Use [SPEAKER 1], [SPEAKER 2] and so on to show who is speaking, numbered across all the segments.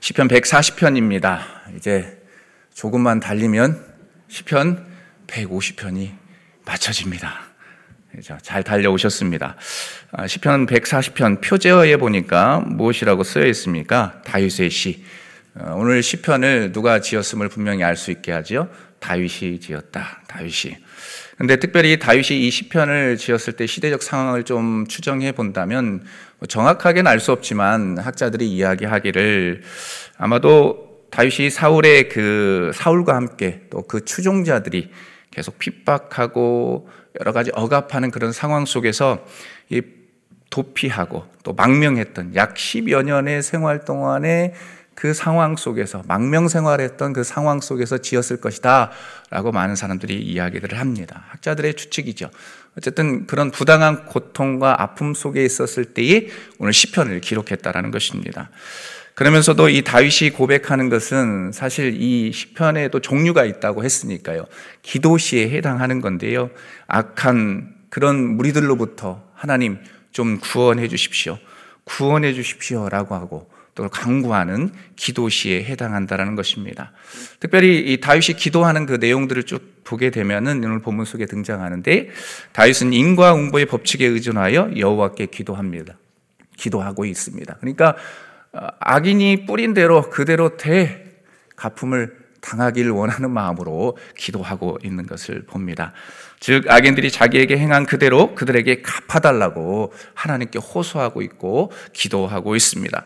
[SPEAKER 1] 시편 140편입니다. 이제 조금만 달리면 시편 150편이 맞춰집니다. 잘 달려오셨습니다. 아, 시편 140편 표제어에 보니까 무엇이라고 쓰여 있습니까? 다윗의 시. 어, 오늘 시편을 누가 지었음을 분명히 알 수 있게 하지요. 다윗이 지었다. 다윗이. 근데 특별히 다윗이 이 시편을 지었을 때 시대적 상황을 좀 추정해 본다면 뭐 정확하게는 알 수 없지만 학자들이 이야기하기를 아마도 다윗이 사울의 그 사울과 함께 또 그 추종자들이 계속 핍박하고 여러 가지 억압하는 그런 상황 속에서 이 도피하고 또 망명했던 약 10여 년의 생활 동안에 그 상황 속에서 망명 생활했던 그 상황 속에서 지었을 것이다 라고 많은 사람들이 이야기들을 합니다. 학자들의 추측이죠. 어쨌든 그런 부당한 고통과 아픔 속에 있었을 때에 오늘 시편을 기록했다라는 것입니다. 그러면서도 이 다윗이 고백하는 것은 사실 이 시편에도 종류가 있다고 했으니까요. 기도시에 해당하는 건데요. 악한 그런 무리들로부터 하나님 좀 구원해 주십시오. 구원해 주십시오라고 하고 또 강구하는 기도시에 해당한다라는 것입니다. 특별히 이 다윗이 기도하는 그 내용들을 쭉 보게 되면은 오늘 본문 속에 등장하는데 다윗은 인과 응보의 법칙에 의존하여 여호와께 기도합니다. 기도하고 있습니다. 그러니까 어, 악인이 뿌린 대로 그대로 대 가품을 당하기를 원하는 마음으로 기도하고 있는 것을 봅니다. 즉, 악인들이 자기에게 행한 그대로 그들에게 갚아달라고 하나님께 호소하고 있고 기도하고 있습니다.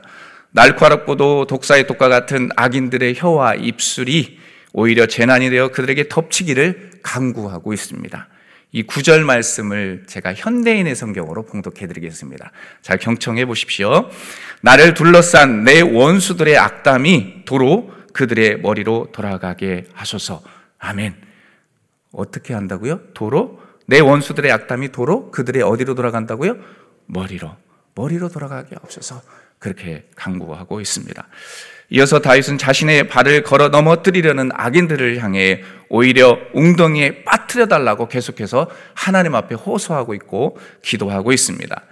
[SPEAKER 1] 날카롭고도 독사의 독과 같은 악인들의 혀와 입술이 오히려 재난이 되어 그들에게 덮치기를 강구하고 있습니다. 이 구절 말씀을 제가 현대인의 성경으로 봉독해 드리겠습니다. 잘 경청해 보십시오. 나를 둘러싼 내 원수들의 악담이 도로 그들의 머리로 돌아가게 하소서. 아멘. 어떻게 한다고요? 도로? 내 원수들의 악담이 도로 그들의 어디로 돌아간다고요? 머리로. 머리로 돌아가게 없어서 그렇게 강구하고 있습니다. 이어서 다윗은 자신의 발을 걸어 넘어뜨리려는 악인들을 향해 오히려 웅덩이에 빠뜨려 달라고 계속해서 하나님 앞에 호소하고 있고 기도하고 있습니다.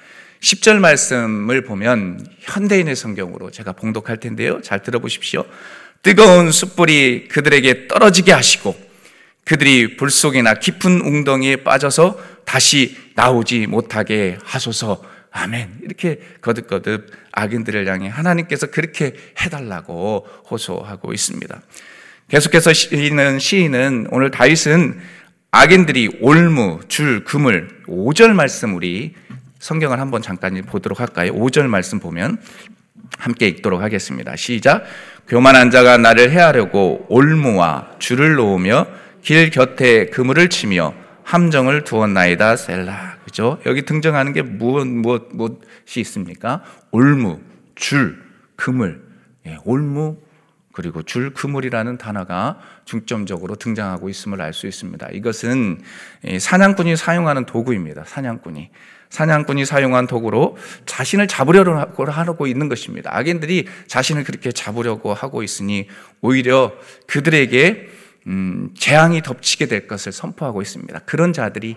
[SPEAKER 1] 10절 말씀을 보면 현대인의 성경으로 제가 봉독할 텐데요. 잘 들어보십시오. 뜨거운 숯불이 그들에게 떨어지게 하시고 그들이 불 속이나 깊은 웅덩이에 빠져서 다시 나오지 못하게 하소서. 아멘. 이렇게 거듭거듭 악인들을 향해 하나님께서 그렇게 해달라고 호소하고 있습니다. 계속해서 시인은, 시인은 오늘 다윗은 악인들이 올무, 줄, 금을 5절 말씀 우리 성경을 한번 잠깐 보도록 할까요? 5절 말씀 보면 함께 읽도록 하겠습니다. 시작. 교만한 자가 나를 해하려고 올무와 줄을 놓으며 길 곁에 그물을 치며 함정을 두었나이다 셀라. 그죠? 여기 등장하는 게 무엇, 무엇, 무엇이 있습니까? 올무, 줄, 그물. 예, 올무, 그리고 줄, 그물이라는 단어가 중점적으로 등장하고 있음을 알 수 있습니다. 이것은 사냥꾼이 사용하는 도구입니다. 사냥꾼이. 사냥꾼이 사용한 도구로 자신을 잡으려고 하고 있는 것입니다. 악인들이 자신을 그렇게 잡으려고 하고 있으니 오히려 그들에게 음, 재앙이 덮치게 될 것을 선포하고 있습니다. 그런 자들이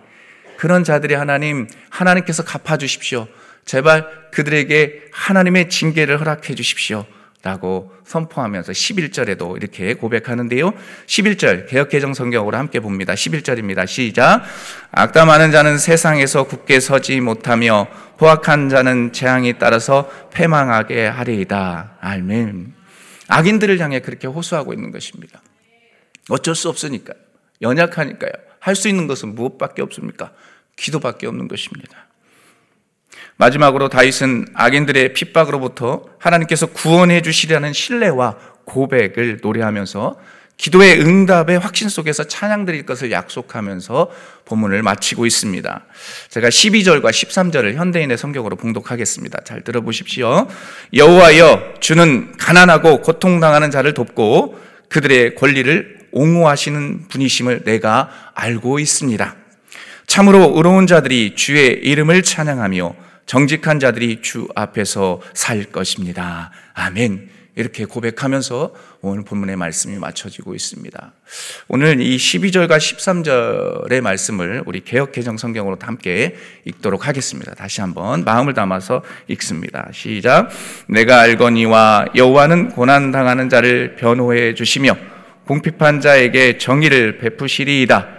[SPEAKER 1] 그런 자들이 하나님 하나님께서 갚아 주십시오. 제발 그들에게 하나님의 징계를 허락해 주십시오. 라고 선포하면서 11절에도 이렇게 고백하는데요. 11절 개혁개정 성경으로 함께 봅니다. 11절입니다. 시작. 악담 하는 자는 세상에서 굳게 서지 못하며 포악한 자는 재앙이 따라서 패망하게 하리이다. 아멘. 악인들을 향해 그렇게 호소하고 있는 것입니다. 어쩔 수 없으니까요. 연약하니까요. 할 수 있는 것은 무엇밖에 없습니까? 기도밖에 없는 것입니다. 마지막으로 다윗은 악인들의 핍박으로부터 하나님께서 구원해 주시려는 신뢰와 고백을 노래하면서 기도의 응답의 확신 속에서 찬양 드릴 것을 약속하면서 본문을 마치고 있습니다. 제가 12절과 13절을 현대인의 성경으로 봉독하겠습니다. 잘 들어보십시오. 여호와여 주는 가난하고 고통당하는 자를 돕고 그들의 권리를 옹호하시는 분이심을 내가 알고 있습니다. 참으로 의로운 자들이 주의 이름을 찬양하며 정직한 자들이 주 앞에서 살 것입니다. 아멘. 이렇게 고백하면서 오늘 본문의 말씀이 맞춰지고 있습니다. 오늘 이 12절과 13절의 말씀을 우리 개혁 개정 성경으로 함께 읽도록 하겠습니다. 다시 한번 마음을 담아서 읽습니다. 시작. 내가 알거니와 여호와는 고난 당하는 자를 변호해 주시며 공핍한 자에게 정의를 베푸시리이다.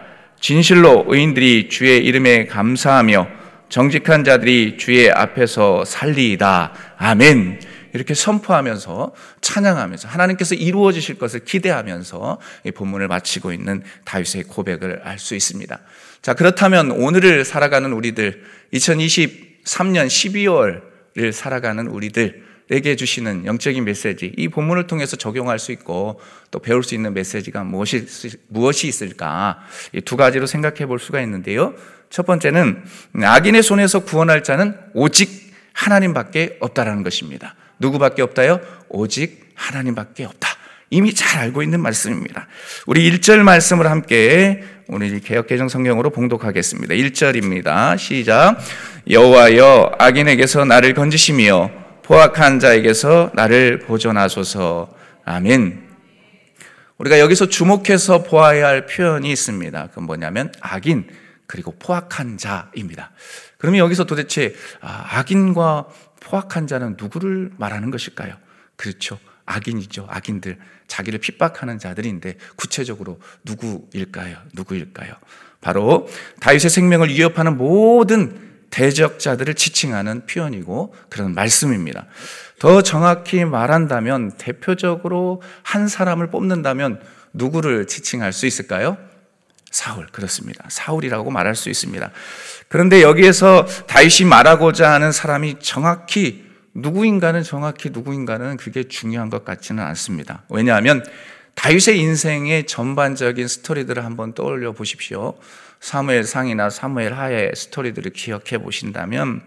[SPEAKER 1] 진실로 의인들이 주의 이름에 감사하며 정직한 자들이 주의 앞에서 살리이다. 아멘. 이렇게 선포하면서 찬양하면서 하나님께서 이루어 지실 것을 기대하면서 이 본문을 마치고 있는 다윗의 고백을 알 수 있습니다. 자, 그렇다면 오늘을 살아가는 우리들 2023년 12월을 살아가는 우리들 에게 주시는 영적인 메시지 이 본문을 통해서 적용할 수 있고 또 배울 수 있는 메시지가 무엇이 무엇이 있을까? 두 가지로 생각해 볼 수가 있는데요. 첫 번째는 악인의 손에서 구원할 자는 오직 하나님밖에 없다라는 것입니다. 누구밖에 없다요? 오직 하나님밖에 없다. 이미 잘 알고 있는 말씀입니다. 우리 1절 말씀을 함께 우리 개혁개정 성경으로 봉독하겠습니다. 1절입니다. 시작. 여호와여 악인에게서 나를 건지시며 포악한 자에게서 나를 보존하소서. 아멘. 우리가 여기서 주목해서 보아야 할 표현이 있습니다. 그건 뭐냐면 악인 그리고 포악한 자입니다. 그러면 여기서 도대체 아, 악인과 포악한 자는 누구를 말하는 것일까요? 그렇죠. 악인이죠. 악인들. 자기를 핍박하는 자들인데 구체적으로 누구일까요? 누구일까요? 바로 다윗의 생명을 위협하는 모든 대적자들을 지칭하는 표현이고 그런 말씀입니다. 더 정확히 말한다면 대표적으로 한 사람을 뽑는다면 누구를 지칭할 수 있을까요? 사울 그렇습니다. 사울이라고 말할 수 있습니다. 그런데 여기에서 다윗이 말하고자 하는 사람이 정확히 누구인가는 정확히 누구인가는 그게 중요한 것 같지는 않습니다. 왜냐하면 다윗의 인생의 전반적인 스토리들을 한번 떠올려 보십시오. 사무엘 상이나 사무엘 하의 스토리들을 기억해 보신다면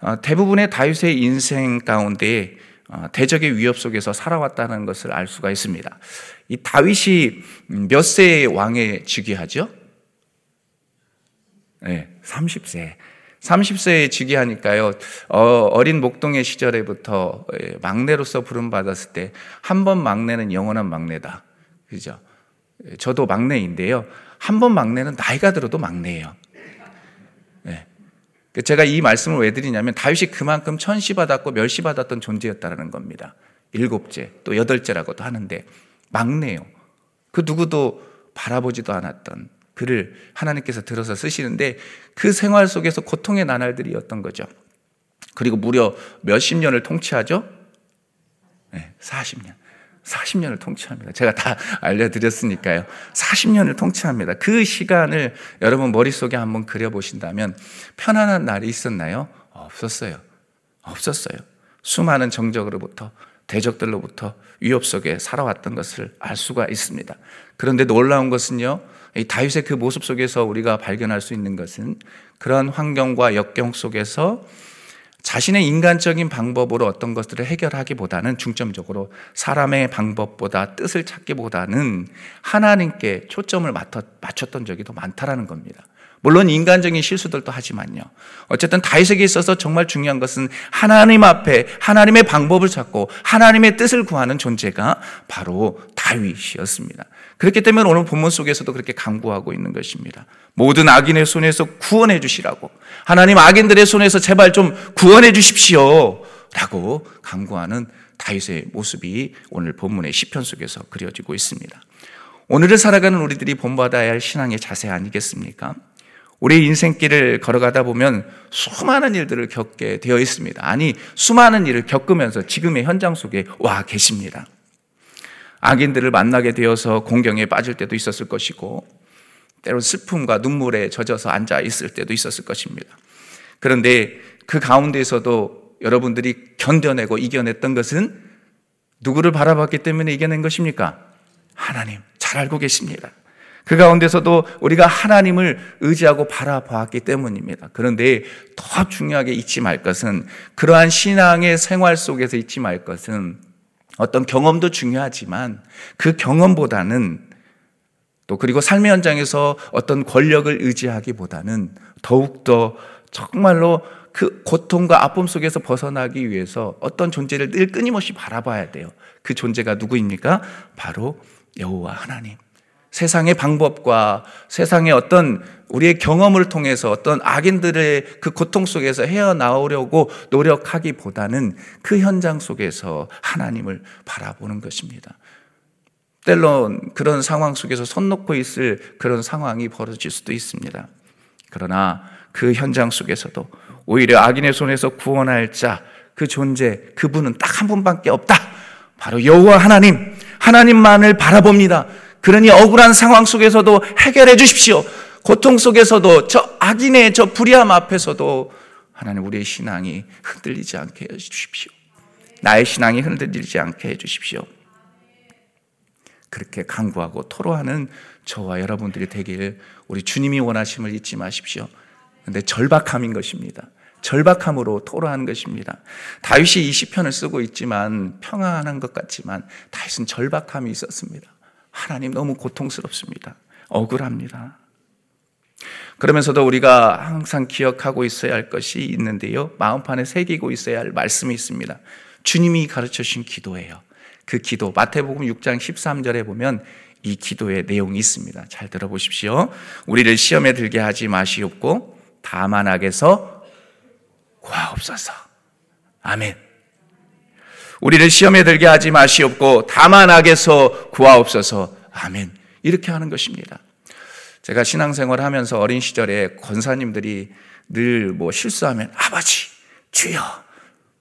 [SPEAKER 1] 어, 대부분의 다윗의 인생 가운데 어, 대적의 위협 속에서 살아왔다는 것을 알 수가 있습니다. 이 다윗이 몇 세의 왕에 즉위하죠? 네, 30세. 30세에 즉위하니까요, 어, 린 목동의 시절에부터 예, 막내로서 부름받았을 때, 한 번 막내는 영원한 막내다. 그죠? 예, 저도 막내인데요. 한 번 막내는 나이가 들어도 막내예요. 네. 제가 이 말씀을 왜 드리냐면, 다윗이 그만큼 천시받았고 멸시받았던 존재였다는 겁니다. 일곱째, 또 여덟째라고도 하는데, 막내요. 그 누구도 바라보지도 않았던 그를 하나님께서 들어서 쓰시는데 그 생활 속에서 고통의 나날들이었던 거죠. 그리고 무려 몇십 년을 통치하죠? 네, 40년. 40년을 통치합니다. 제가 다 알려드렸으니까요. 40년을 통치합니다. 그 시간을 여러분 머릿속에 한번 그려보신다면 편안한 날이 있었나요? 없었어요. 없었어요. 수많은 정적으로부터 대적들로부터 위협 속에 살아왔던 것을 알 수가 있습니다. 그런데 놀라운 것은요, 이 다윗의 그 모습 속에서 우리가 발견할 수 있는 것은 그런 환경과 역경 속에서 자신의 인간적인 방법으로 어떤 것들을 해결하기보다는 중점적으로 사람의 방법보다 뜻을 찾기보다는 하나님께 초점을 맞췄던 적이 더 많다라는 겁니다. 물론 인간적인 실수들도 하지만요. 어쨌든 다윗에게 있어서 정말 중요한 것은 하나님 앞에 하나님의 방법을 찾고 하나님의 뜻을 구하는 존재가 바로 다윗이었습니다. 그렇기 때문에 오늘 본문 속에서도 그렇게 강구하고 있는 것입니다. 모든 악인의 손에서 구원해 주시라고. 하나님 악인들의 손에서 제발 좀 구원해 주십시오. 라고 강구하는 다윗의 모습이 오늘 본문의 시편 속에서 그려지고 있습니다. 오늘을 살아가는 우리들이 본받아야 할 신앙의 자세 아니겠습니까? 우리 인생길을 걸어가다 보면 수많은 일들을 겪게 되어 있습니다. 아니, 수많은 일을 겪으면서 지금의 현장 속에 와 계십니다. 악인들을 만나게 되어서 공경에 빠질 때도 있었을 것이고, 때로 슬픔과 눈물에 젖어서 앉아 있을 때도 있었을 것입니다. 그런데 그 가운데에서도 여러분들이 견뎌내고 이겨냈던 것은 누구를 바라봤기 때문에 이겨낸 것입니까? 하나님. 잘 알고 계십니다. 그 가운데서도 우리가 하나님을 의지하고 바라보았기 때문입니다. 그런데 더 중요하게 잊지 말 것은 그러한 신앙의 생활 속에서 잊지 말 것은 어떤 경험도 중요하지만 그 경험보다는 또 그리고 삶의 현장에서 어떤 권력을 의지하기보다는 더욱더 정말로 그 고통과 아픔 속에서 벗어나기 위해서 어떤 존재를 늘 끊임없이 바라봐야 돼요. 그 존재가 누구입니까? 바로 여호와 하나님. 세상의 방법과 세상의 어떤 우리의 경험을 통해서 어떤 악인들의 그 고통 속에서 헤어나오려고 노력하기보다는 그 현장 속에서 하나님을 바라보는 것입니다. 때론 그런 상황 속에서 손 놓고 있을 그런 상황이 벌어질 수도 있습니다. 그러나 그 현장 속에서도 오히려 악인의 손에서 구원할 자, 그 존재, 그분은 딱 한 분밖에 없다. 바로 여호와 하나님, 하나님만을 바라봅니다. 그러니 억울한 상황 속에서도 해결해 주십시오. 고통 속에서도 저 악인의 저 불의함 앞에서도 하나님 우리의 신앙이 흔들리지 않게 해 주십시오. 나의 신앙이 흔들리지 않게 해 주십시오. 그렇게 강구하고 토로하는 저와 여러분들이 되길 우리 주님이 원하심을 잊지 마십시오. 근데 절박함인 것입니다. 절박함으로 토로하는 것입니다. 다윗이 이 시편을 쓰고 있지만 평안한 것 같지만 다윗은 절박함이 있었습니다. 하나님 너무 고통스럽습니다. 억울합니다. 그러면서도 우리가 항상 기억하고 있어야 할 것이 있는데요. 마음판에 새기고 있어야 할 말씀이 있습니다. 주님이 가르쳐 주신 기도예요. 그 기도 마태복음 6장 13절에 보면 이 기도의 내용이 있습니다. 잘 들어보십시오. 우리를 시험에 들게 하지 마시옵고 다만 악에서 구하옵소서. 아멘. 우리를 시험에 들게 하지 마시옵고 다만 악에서 구하옵소서. 아멘. 이렇게 하는 것입니다. 제가 신앙생활 하면서 어린 시절에 권사님들이 늘 뭐 실수하면 아버지, 주여,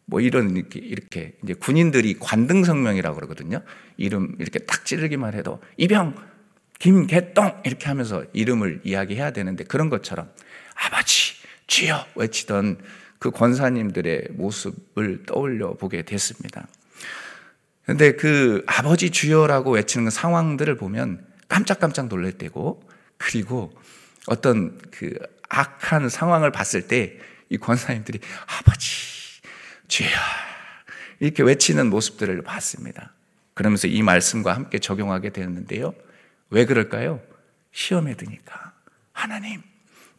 [SPEAKER 1] 뭐 이런 이렇게, 이렇게 이제 군인들이 관등성명이라고 그러거든요. 이름 이렇게 딱 찌르기만 해도 이병, 김개똥 이렇게 하면서 이름을 이야기해야 되는데 그런 것처럼 아버지, 주여 외치던 그 권사님들의 모습을 떠올려 보게 됐습니다. 근데 그 아버지 주여라고 외치는 그 상황들을 보면 깜짝깜짝 놀랄 때고 그리고 어떤 그 악한 상황을 봤을 때 이 권사님들이 아버지 주여 이렇게 외치는 모습들을 봤습니다. 그러면서 이 말씀과 함께 적용하게 되었는데요. 왜 그럴까요? 시험에 드니까 하나님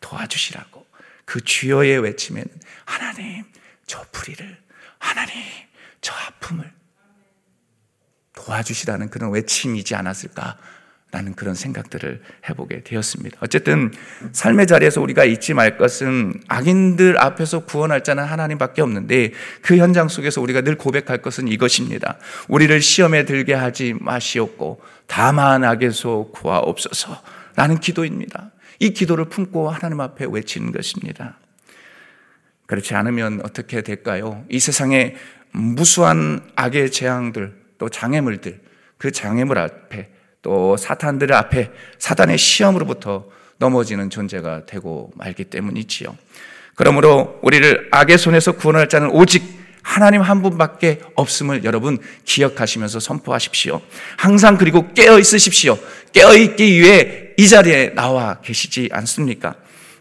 [SPEAKER 1] 도와주시라고 그 주여의 외침에는 하나님 저 불의를 하나님 저 아픔을 도와주시라는 그런 외침이지 않았을까 라는 그런 생각들을 해보게 되었습니다. 어쨌든 삶의 자리에서 우리가 잊지 말 것은 악인들 앞에서 구원할 자는 하나님밖에 없는데 그 현장 속에서 우리가 늘 고백할 것은 이것입니다. 우리를 시험에 들게 하지 마시옵고 다만 악에서 구하옵소서 라는 기도입니다. 이 기도를 품고 하나님 앞에 외치는 것입니다. 그렇지 않으면 어떻게 될까요? 이 세상에 무수한 악의 재앙들 또 장애물들 그 장애물 앞에 또 사탄들 앞에 사단의 시험으로부터 넘어지는 존재가 되고 말기 때문이지요. 그러므로 우리를 악의 손에서 구원할 자는 오직 하나님 한 분밖에 없음을 여러분 기억하시면서 선포하십시오. 항상 그리고 깨어 있으십시오. 깨어 있기 위해 이 자리에 나와 계시지 않습니까?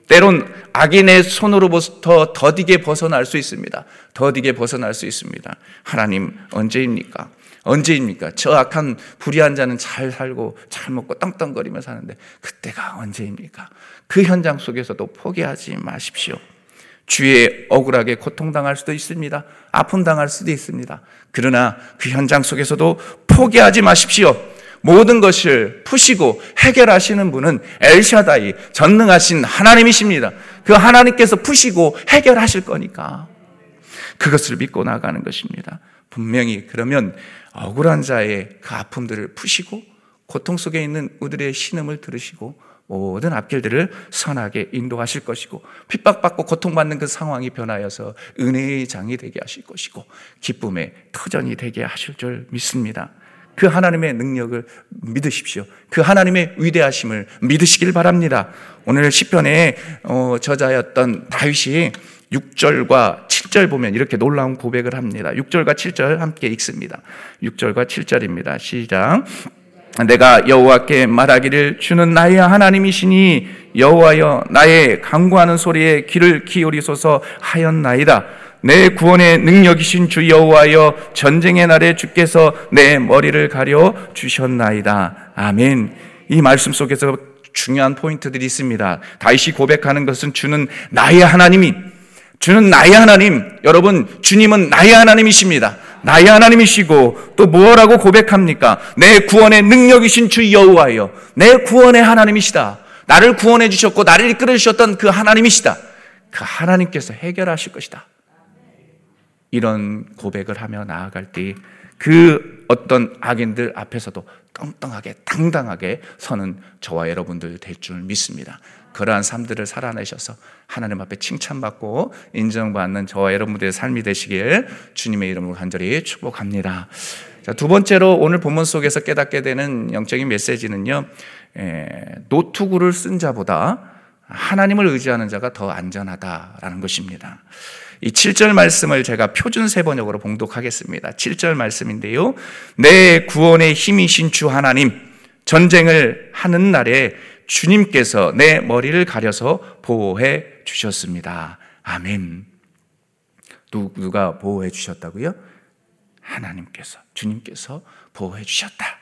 [SPEAKER 1] 때론 악인의 손으로부터 더디게 벗어날 수 있습니다. 더디게 벗어날 수 있습니다. 하나님 언제입니까? 언제입니까? 저 악한 불의한 자는 잘 살고 잘 먹고 땅땅거리며 사는데 그때가 언제입니까? 그 현장 속에서도 포기하지 마십시오. 주에 억울하게 고통당할 수도 있습니다. 아픔 당할 수도 있습니다. 그러나 그 현장 속에서도 포기하지 마십시오. 모든 것을 푸시고 해결하시는 분은 엘샤다이 전능하신 하나님이십니다. 그 하나님께서 푸시고 해결하실 거니까 그것을 믿고 나가는 것입니다. 분명히 그러면 억울한 자의 그 아픔들을 푸시고 고통 속에 있는 우리들의 신음을 들으시고 모든 앞길들을 선하게 인도하실 것이고 핍박받고 고통받는 그 상황이 변하여서 은혜의 장이 되게 하실 것이고 기쁨의 터전이 되게 하실 줄 믿습니다. 그 하나님의 능력을 믿으십시오. 그 하나님의 위대하심을 믿으시길 바랍니다. 오늘 시편의 어, 저자였던 다윗이 6절과 7절 보면 이렇게 놀라운 고백을 합니다. 6절과 7절 함께 읽습니다. 6절과 7절입니다. 시작. 내가 여호와께 말하기를 주는 나의 하나님이시니 여호와여 나의 강구하는 소리에 귀를 기울이소서 하였나이다. 내 구원의 능력이신 주 여호와여 전쟁의 날에 주께서 내 머리를 가려 주셨나이다. 아멘. 이 말씀 속에서 중요한 포인트들이 있습니다. 다윗이 고백하는 것은 주는 나의 하나님이 주는 나의 하나님. 여러분, 주님은 나의 하나님이십니다. 나의 하나님이시고 또 뭐라고 고백합니까? 내 구원의 능력이신 주 여호와여. 내 구원의 하나님이시다. 나를 구원해 주셨고 나를 이끌어 주셨던 그 하나님이시다. 그 하나님께서 해결하실 것이다. 이런 고백을 하며 나아갈 때 그 어떤 악인들 앞에서도 떵떵하게 당당하게 서는 저와 여러분들 될 줄 믿습니다. 그러한 삶들을 살아내셔서 하나님 앞에 칭찬받고 인정받는 저와 여러분들의 삶이 되시길 주님의 이름으로 간절히 축복합니다. 자, 두 번째로 오늘 본문 속에서 깨닫게 되는 영적인 메시지는요, 에, 노트구를 쓴 자보다 하나님을 의지하는 자가 더 안전하다라는 것입니다. 이 7절 말씀을 제가 표준 세 번역으로 봉독하겠습니다. 7절 말씀인데요. 내 구원의 힘이신 주 하나님, 전쟁을 하는 날에 주님께서 내 머리를 가려서 보호해 주셨습니다. 아멘. 누가 보호해 주셨다고요? 하나님께서, 주님께서 보호해 주셨다.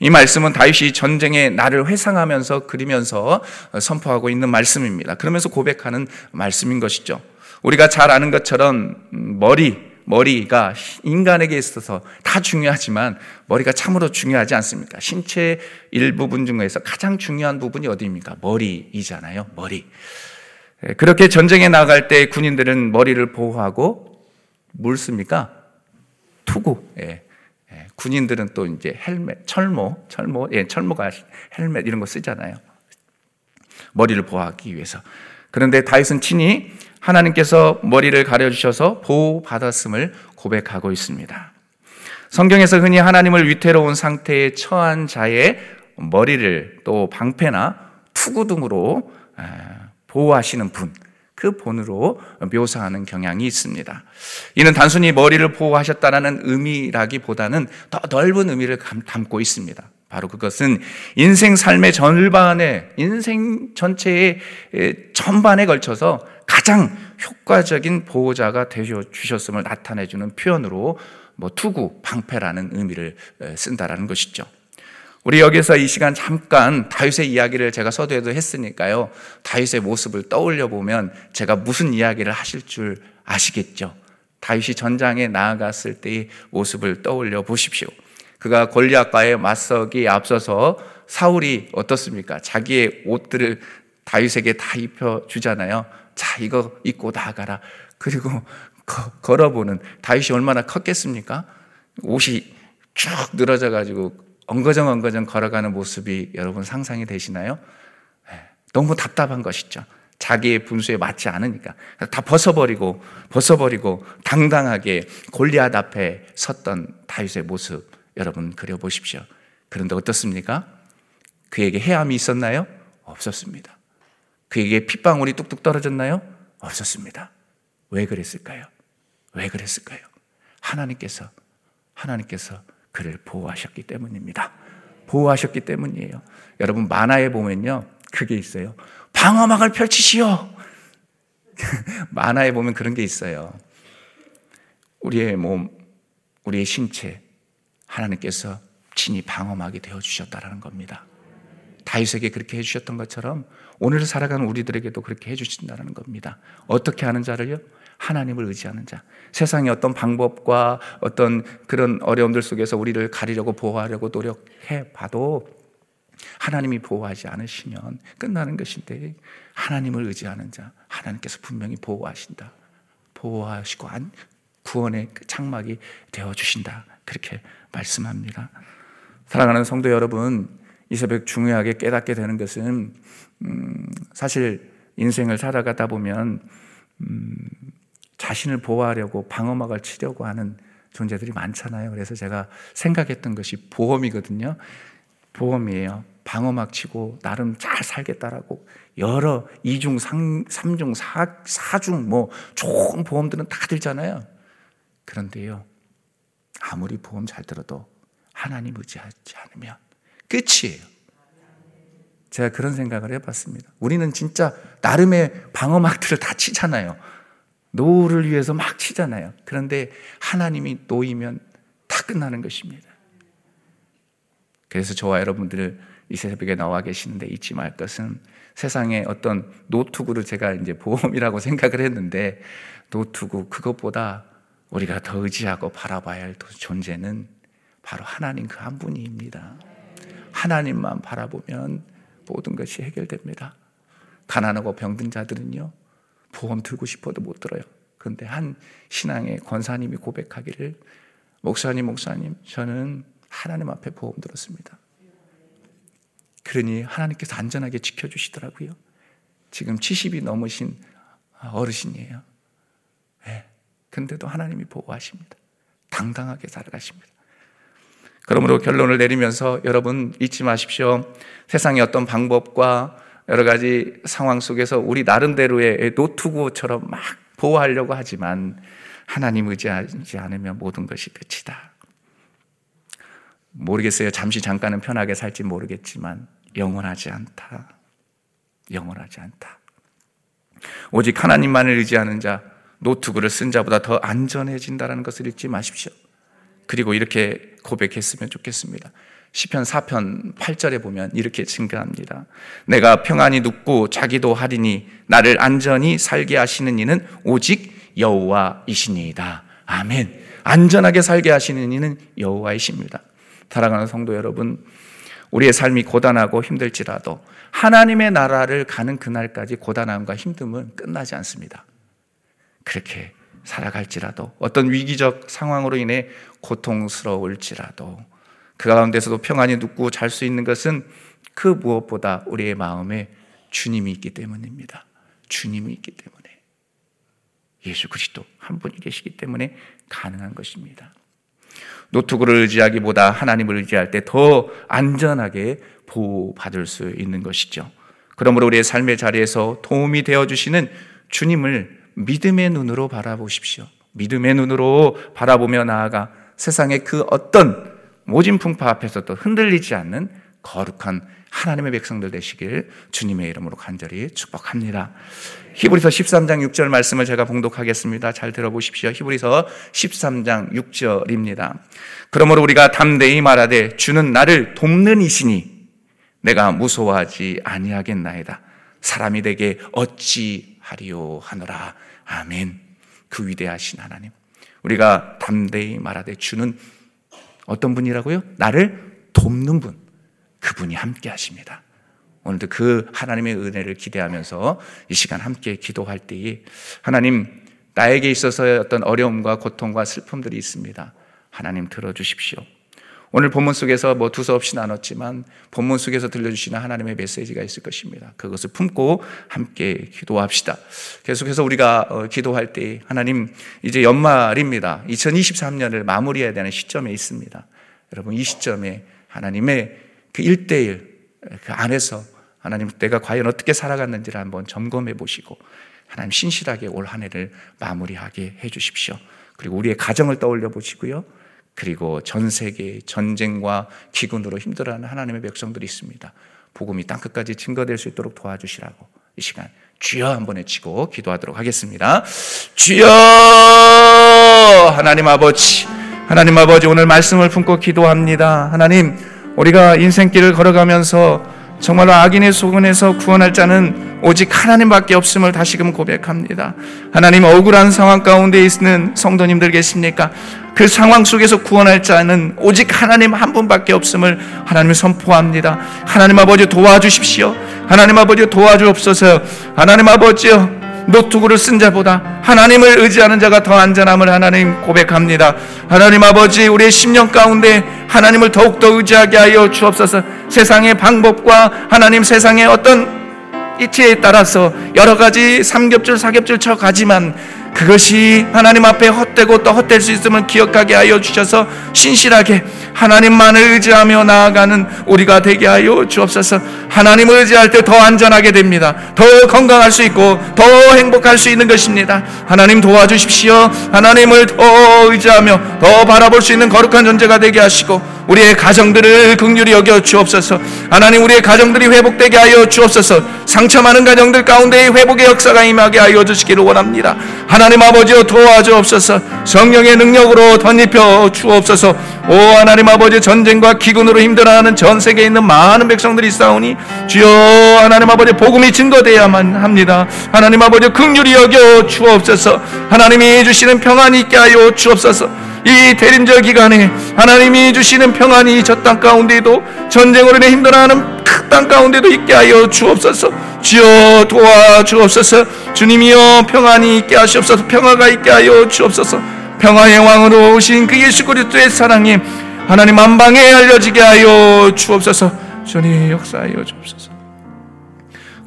[SPEAKER 1] 이 말씀은 다윗이 전쟁의 날을 회상하면서 그리면서 선포하고 있는 말씀입니다. 그러면서 고백하는 말씀인 것이죠. 우리가 잘 아는 것처럼 머리, 머리가 인간에게 있어서 다 중요하지만 머리가 참으로 중요하지 않습니까? 신체 일부분 중에서 가장 중요한 부분이 어디입니까? 머리이잖아요. 머리. 예, 그렇게 전쟁에 나갈 때 군인들은 머리를 보호하고 뭘 씁니까? 투구. 예. 예. 군인들은 또 이제 헬멧, 철모, 철모, 예, 철모가 헬멧 이런 거 쓰잖아요. 머리를 보호하기 위해서. 그런데 다윗은 친히 하나님께서 머리를 가려주셔서 보호받았음을 고백하고 있습니다. 성경에서 흔히 하나님을 위태로운 상태에 처한 자의 머리를 또 방패나 투구 등으로 보호하시는 분, 그 본으로 묘사하는 경향이 있습니다. 이는 단순히 머리를 보호하셨다는 의미라기보다는 더 넓은 의미를 담고 있습니다. 바로 그것은 인생 삶의 전반에, 인생 전체의 전반에 걸쳐서 가장 효과적인 보호자가 되어 주셨음을 나타내 주는 표현으로 뭐 투구, 방패라는 의미를 쓴다라는 것이죠. 우리 여기서 이 시간 잠깐 다윗의 이야기를 제가 서두에도 했으니까요. 다윗의 모습을 떠올려 보면 제가 무슨 이야기를 하실 줄 아시겠죠. 다윗이 전장에 나아갔을 때의 모습을 떠올려 보십시오. 그가 골리앗과의 맞서기 앞서서 사울이 어떻습니까? 자기의 옷들을 다윗에게 다 입혀 주잖아요. 자, 이거 입고 나가라. 그리고 거, 걸어보는 다윗이 얼마나 컸겠습니까? 옷이 쭉 늘어져 가지고 엉거정 엉거정 걸어가는 모습이 여러분 상상이 되시나요? 네, 너무 답답한 것이죠. 자기의 분수에 맞지 않으니까 다 벗어버리고 벗어버리고 당당하게 골리앗 앞에 섰던 다윗의 모습 여러분 그려보십시오. 그런데 어떻습니까? 그에게 해함이 있었나요? 없었습니다. 그에게 핏방울이 뚝뚝 떨어졌나요? 없었습니다. 왜 그랬을까요? 왜 그랬을까요? 하나님께서, 하나님께서 그를 보호하셨기 때문입니다. 보호하셨기 때문이에요. 여러분, 만화에 보면요. 그게 있어요. 방어막을 펼치시오! 만화에 보면 그런 게 있어요. 우리의 몸, 우리의 신체, 하나님께서 친히 방어막이 되어 주셨다라는 겁니다. 다윗에게 그렇게 해 주셨던 것처럼 오늘 살아가는 우리들에게도 그렇게 해 주신다는 겁니다. 어떻게 하는 자를요? 하나님을 의지하는 자. 세상의 어떤 방법과 어떤 그런 어려움들 속에서 우리를 가리려고 보호하려고 노력해 봐도 하나님이 보호하지 않으시면 끝나는 것인데 하나님을 의지하는 자, 하나님께서 분명히 보호하신다. 보호하시고 구원의 그 장막이 되어 주신다. 그렇게 말씀합니다. 사랑하는 성도 여러분, 이 새벽 중요하게 깨닫게 되는 것은 음, 사실 인생을 살아가다 보면 음, 자신을 보호하려고 방어막을 치려고 하는 존재들이 많잖아요. 그래서 제가 생각했던 것이 보험이거든요. 보험이에요. 방어막 치고 나름 잘 살겠다라고 여러 이중, 삼중, 사중 뭐 좋은 보험들은 다 들잖아요. 그런데요. 아무리 보험 잘 들어도 하나님 의지하지 않으면 끝이에요. 제가 그런 생각을 해봤습니다. 우리는 진짜 나름의 방어막들을 다 치잖아요. 노후를 위해서 막 치잖아요. 그런데 하나님이 놓으면 다 끝나는 것입니다. 그래서 저와 여러분들을 이 새벽에 나와 계시는데 잊지 말 것은 세상에 어떤 노트구를 제가 이제 보험이라고 생각을 했는데 노트구 그것보다 우리가 더 의지하고 바라봐야 할 존재는 바로 하나님 그 한 분입니다. 하나님만 바라보면 모든 것이 해결됩니다. 가난하고 병든 자들은요, 보험 들고 싶어도 못 들어요. 그런데 한 신앙의 권사님이 고백하기를, 목사님, 목사님, 저는 하나님 앞에 보험 들었습니다. 그러니 하나님께서 안전하게 지켜주시더라고요. 지금 70이 넘으신 어르신이에요. 네. 근데도 하나님이 보호하십니다. 당당하게 살아가십니다. 그러므로 결론을 내리면서 여러분 잊지 마십시오. 세상의 어떤 방법과 여러 가지 상황 속에서 우리 나름대로의 노트구처럼 막 보호하려고 하지만 하나님 의지하지 않으면 모든 것이 끝이다. 모르겠어요. 잠시 잠깐은 편하게 살지 모르겠지만 영원하지 않다. 영원하지 않다. 오직 하나님만을 의지하는 자, 노트구를 쓴 자보다 더 안전해진다는 것을 잊지 마십시오. 그리고 이렇게 고백했으면 좋겠습니다. 시편 4편 8절에 보면 이렇게 증가합니다. 내가 평안히 눕고 자기도 하리니 나를 안전히 살게 하시는 이는 오직 여호와이시니이다. 아멘. 안전하게 살게 하시는 이는 여호와이십니다. 사랑하는 성도 여러분, 우리의 삶이 고단하고 힘들지라도 하나님의 나라를 가는 그날까지 고단함과 힘듦은 끝나지 않습니다. 그렇게 살아갈지라도 어떤 위기적 상황으로 인해 고통스러울지라도 그 가운데서도 평안히 눕고 잘 수 있는 것은 그 무엇보다 우리의 마음에 주님이 있기 때문입니다. 주님이 있기 때문에 예수 그리스도 한 분이 계시기 때문에 가능한 것입니다. 노트구를 의지하기보다 하나님을 의지할 때 더 안전하게 보호받을 수 있는 것이죠. 그러므로 우리의 삶의 자리에서 도움이 되어 주시는 주님을 믿음의 눈으로 바라보십시오. 믿음의 눈으로 바라보며 나아가 세상의 그 어떤 모진 풍파 앞에서도 흔들리지 않는 거룩한 하나님의 백성들 되시길 주님의 이름으로 간절히 축복합니다. 히브리서 13장 6절 말씀을 제가 봉독하겠습니다. 잘 들어보십시오. 히브리서 13장 6절입니다. 그러므로 우리가 담대히 말하되 주는 나를 돕는 이시니 내가 무서워하지 아니하겠나이다. 사람이 되게 어찌하리요 하노라. 아멘. 그 위대하신 하나님. 우리가 담대히 말하되 주는 어떤 분이라고요? 나를 돕는 분. 그분이 함께 하십니다. 오늘도 그 하나님의 은혜를 기대하면서 이 시간 함께 기도할 때에 하나님 나에게 있어서의 어떤 어려움과 고통과 슬픔들이 있습니다. 하나님 들어주십시오. 오늘 본문 속에서 뭐 두서없이 나눴지만 본문 속에서 들려주시는 하나님의 메시지가 있을 것입니다. 그것을 품고 함께 기도합시다. 계속해서 우리가 어, 기도할 때 하나님 이제 연말입니다. 2023년을 마무리해야 되는 시점에 있습니다. 여러분 이 시점에 하나님의 그 1대1 그 안에서 하나님 내가 과연 어떻게 살아갔는지를 한번 점검해 보시고 하나님 신실하게 올 한 해를 마무리하게 해 주십시오. 그리고 우리의 가정을 떠올려 보시고요. 그리고 전 세계 전쟁과 기근으로 힘들어하는 하나님의 백성들이 있습니다. 복음이 땅 끝까지 증거될 수 있도록 도와주시라고 이 시간 주여 한번 외치고 기도하도록 하겠습니다. 주여 하나님 아버지 하나님 아버지 오늘 말씀을 품고 기도합니다. 하나님 우리가 인생길을 걸어가면서 정말로 악인의 소근에서 구원할 자는 오직 하나님밖에 없음을 다시금 고백합니다. 하나님 억울한 상황 가운데 있는 성도님들 계십니까? 그 상황 속에서 구원할 자는 오직 하나님 한 분밖에 없음을 하나님 선포합니다. 하나님 아버지 도와주십시오. 하나님 아버지 도와주옵소서. 하나님 아버지요. 노트구를 쓴 자보다 하나님을 의지하는 자가 더 안전함을 하나님 고백합니다. 하나님 아버지 우리의 심령 가운데 하나님을 더욱더 의지하게 하여 주옵소서 세상의 방법과 하나님 세상의 어떤 이치에 따라서 여러 가지 삼겹줄 사겹줄 쳐 가지만 그것이 하나님 앞에 헛되고 또 헛될 수 있음을 기억하게 하여 주셔서 신실하게 하나님만을 의지하며 나아가는 우리가 되게 하여 주옵소서. 하나님을 의지할 때 더 안전하게 됩니다. 더 건강할 수 있고 더 행복할 수 있는 것입니다. 하나님 도와주십시오. 하나님을 더 의지하며 더 바라볼 수 있는 거룩한 존재가 되게 하시고 우리의 가정들을 긍휼히 여겨 주옵소서. 하나님 우리의 가정들이 회복되게 하여 주옵소서. 상처 많은 가정들 가운데의 회복의 역사가 임하게 하여 주시기를 원합니다. 하나님 아버지여 도와주옵소서. 성령의 능력으로 덧입혀 주옵소서. 오 하나님 아버지 전쟁과 기근으로 힘들어하는 전 세계에 있는 많은 백성들이 싸우니 주여 하나님 아버지 복음이 증거돼야만 합니다. 하나님 아버지 극률이 여겨 주옵소서. 하나님이 주시는 평안이 있게 하여 주옵소서. 이 대림절 기간에 하나님이 주시는 평안이 저 땅 가운데도 전쟁으로 인해 힘들어하는 큰땅 가운데도 있게 하여 주옵소서. 주여 도와 주옵소서. 주님이여 평안이 있게 하시옵소서. 평화가 있게 하여 주옵소서. 평화의 왕으로 오신 그 예수 그리스도의 사랑이 하나님 만방에 알려지게 하여 주옵소서. 주님 역사하여 주옵소서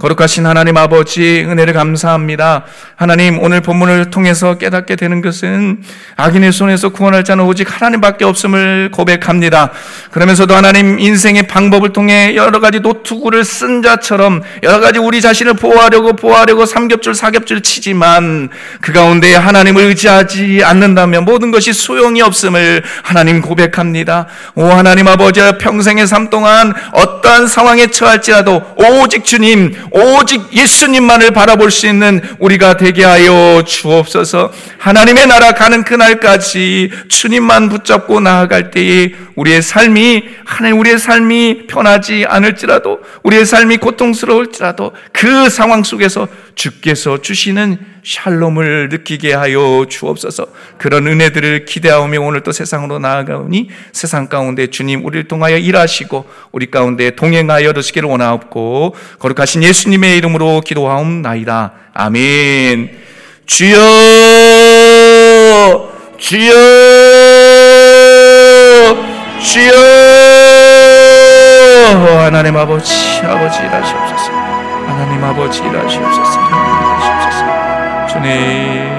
[SPEAKER 1] 거룩하신 하나님 아버지 은혜를 감사합니다. 하나님 오늘 본문을 통해서 깨닫게 되는 것은 악인의 손에서 구원할 자는 오직 하나님밖에 없음을 고백합니다. 그러면서도 하나님 인생의 방법을 통해 여러 가지 노트구를 쓴 자처럼 여러 가지 우리 자신을 보호하려고 보호하려고 삼겹줄 사겹줄 치지만 그 가운데 하나님을 의지하지 않는다면 모든 것이 소용이 없음을 하나님 고백합니다. 오 하나님 아버지 평생의 삶 동안 어떠한 상황에 처할지라도 오직 주님 오직 예수님만을 바라볼 수 있는 우리가 되게 하여 주옵소서. 하나님의 나라 가는 그날까지 주님만 붙잡고 나아갈 때에 우리의 삶이 하나님 우리의 삶이 편하지 않을지라도 우리의 삶이 고통스러울지라도 그 상황 속에서 주께서 주시는 샬롬을 느끼게 하여 주옵소서. 그런 은혜들을 기대하며 오늘 또 세상으로 나아가오니 세상 가운데 주님 우리를 통하여 일하시고 우리 가운데 동행하여 주시기를 원하옵고 거룩하신 예수님의 이름으로 기도하옵나이다. 아멘. 주여 주여 주여 하나님 아버지 아버지 일하시옵소서 하나님 아버지 일하시옵소서. 주님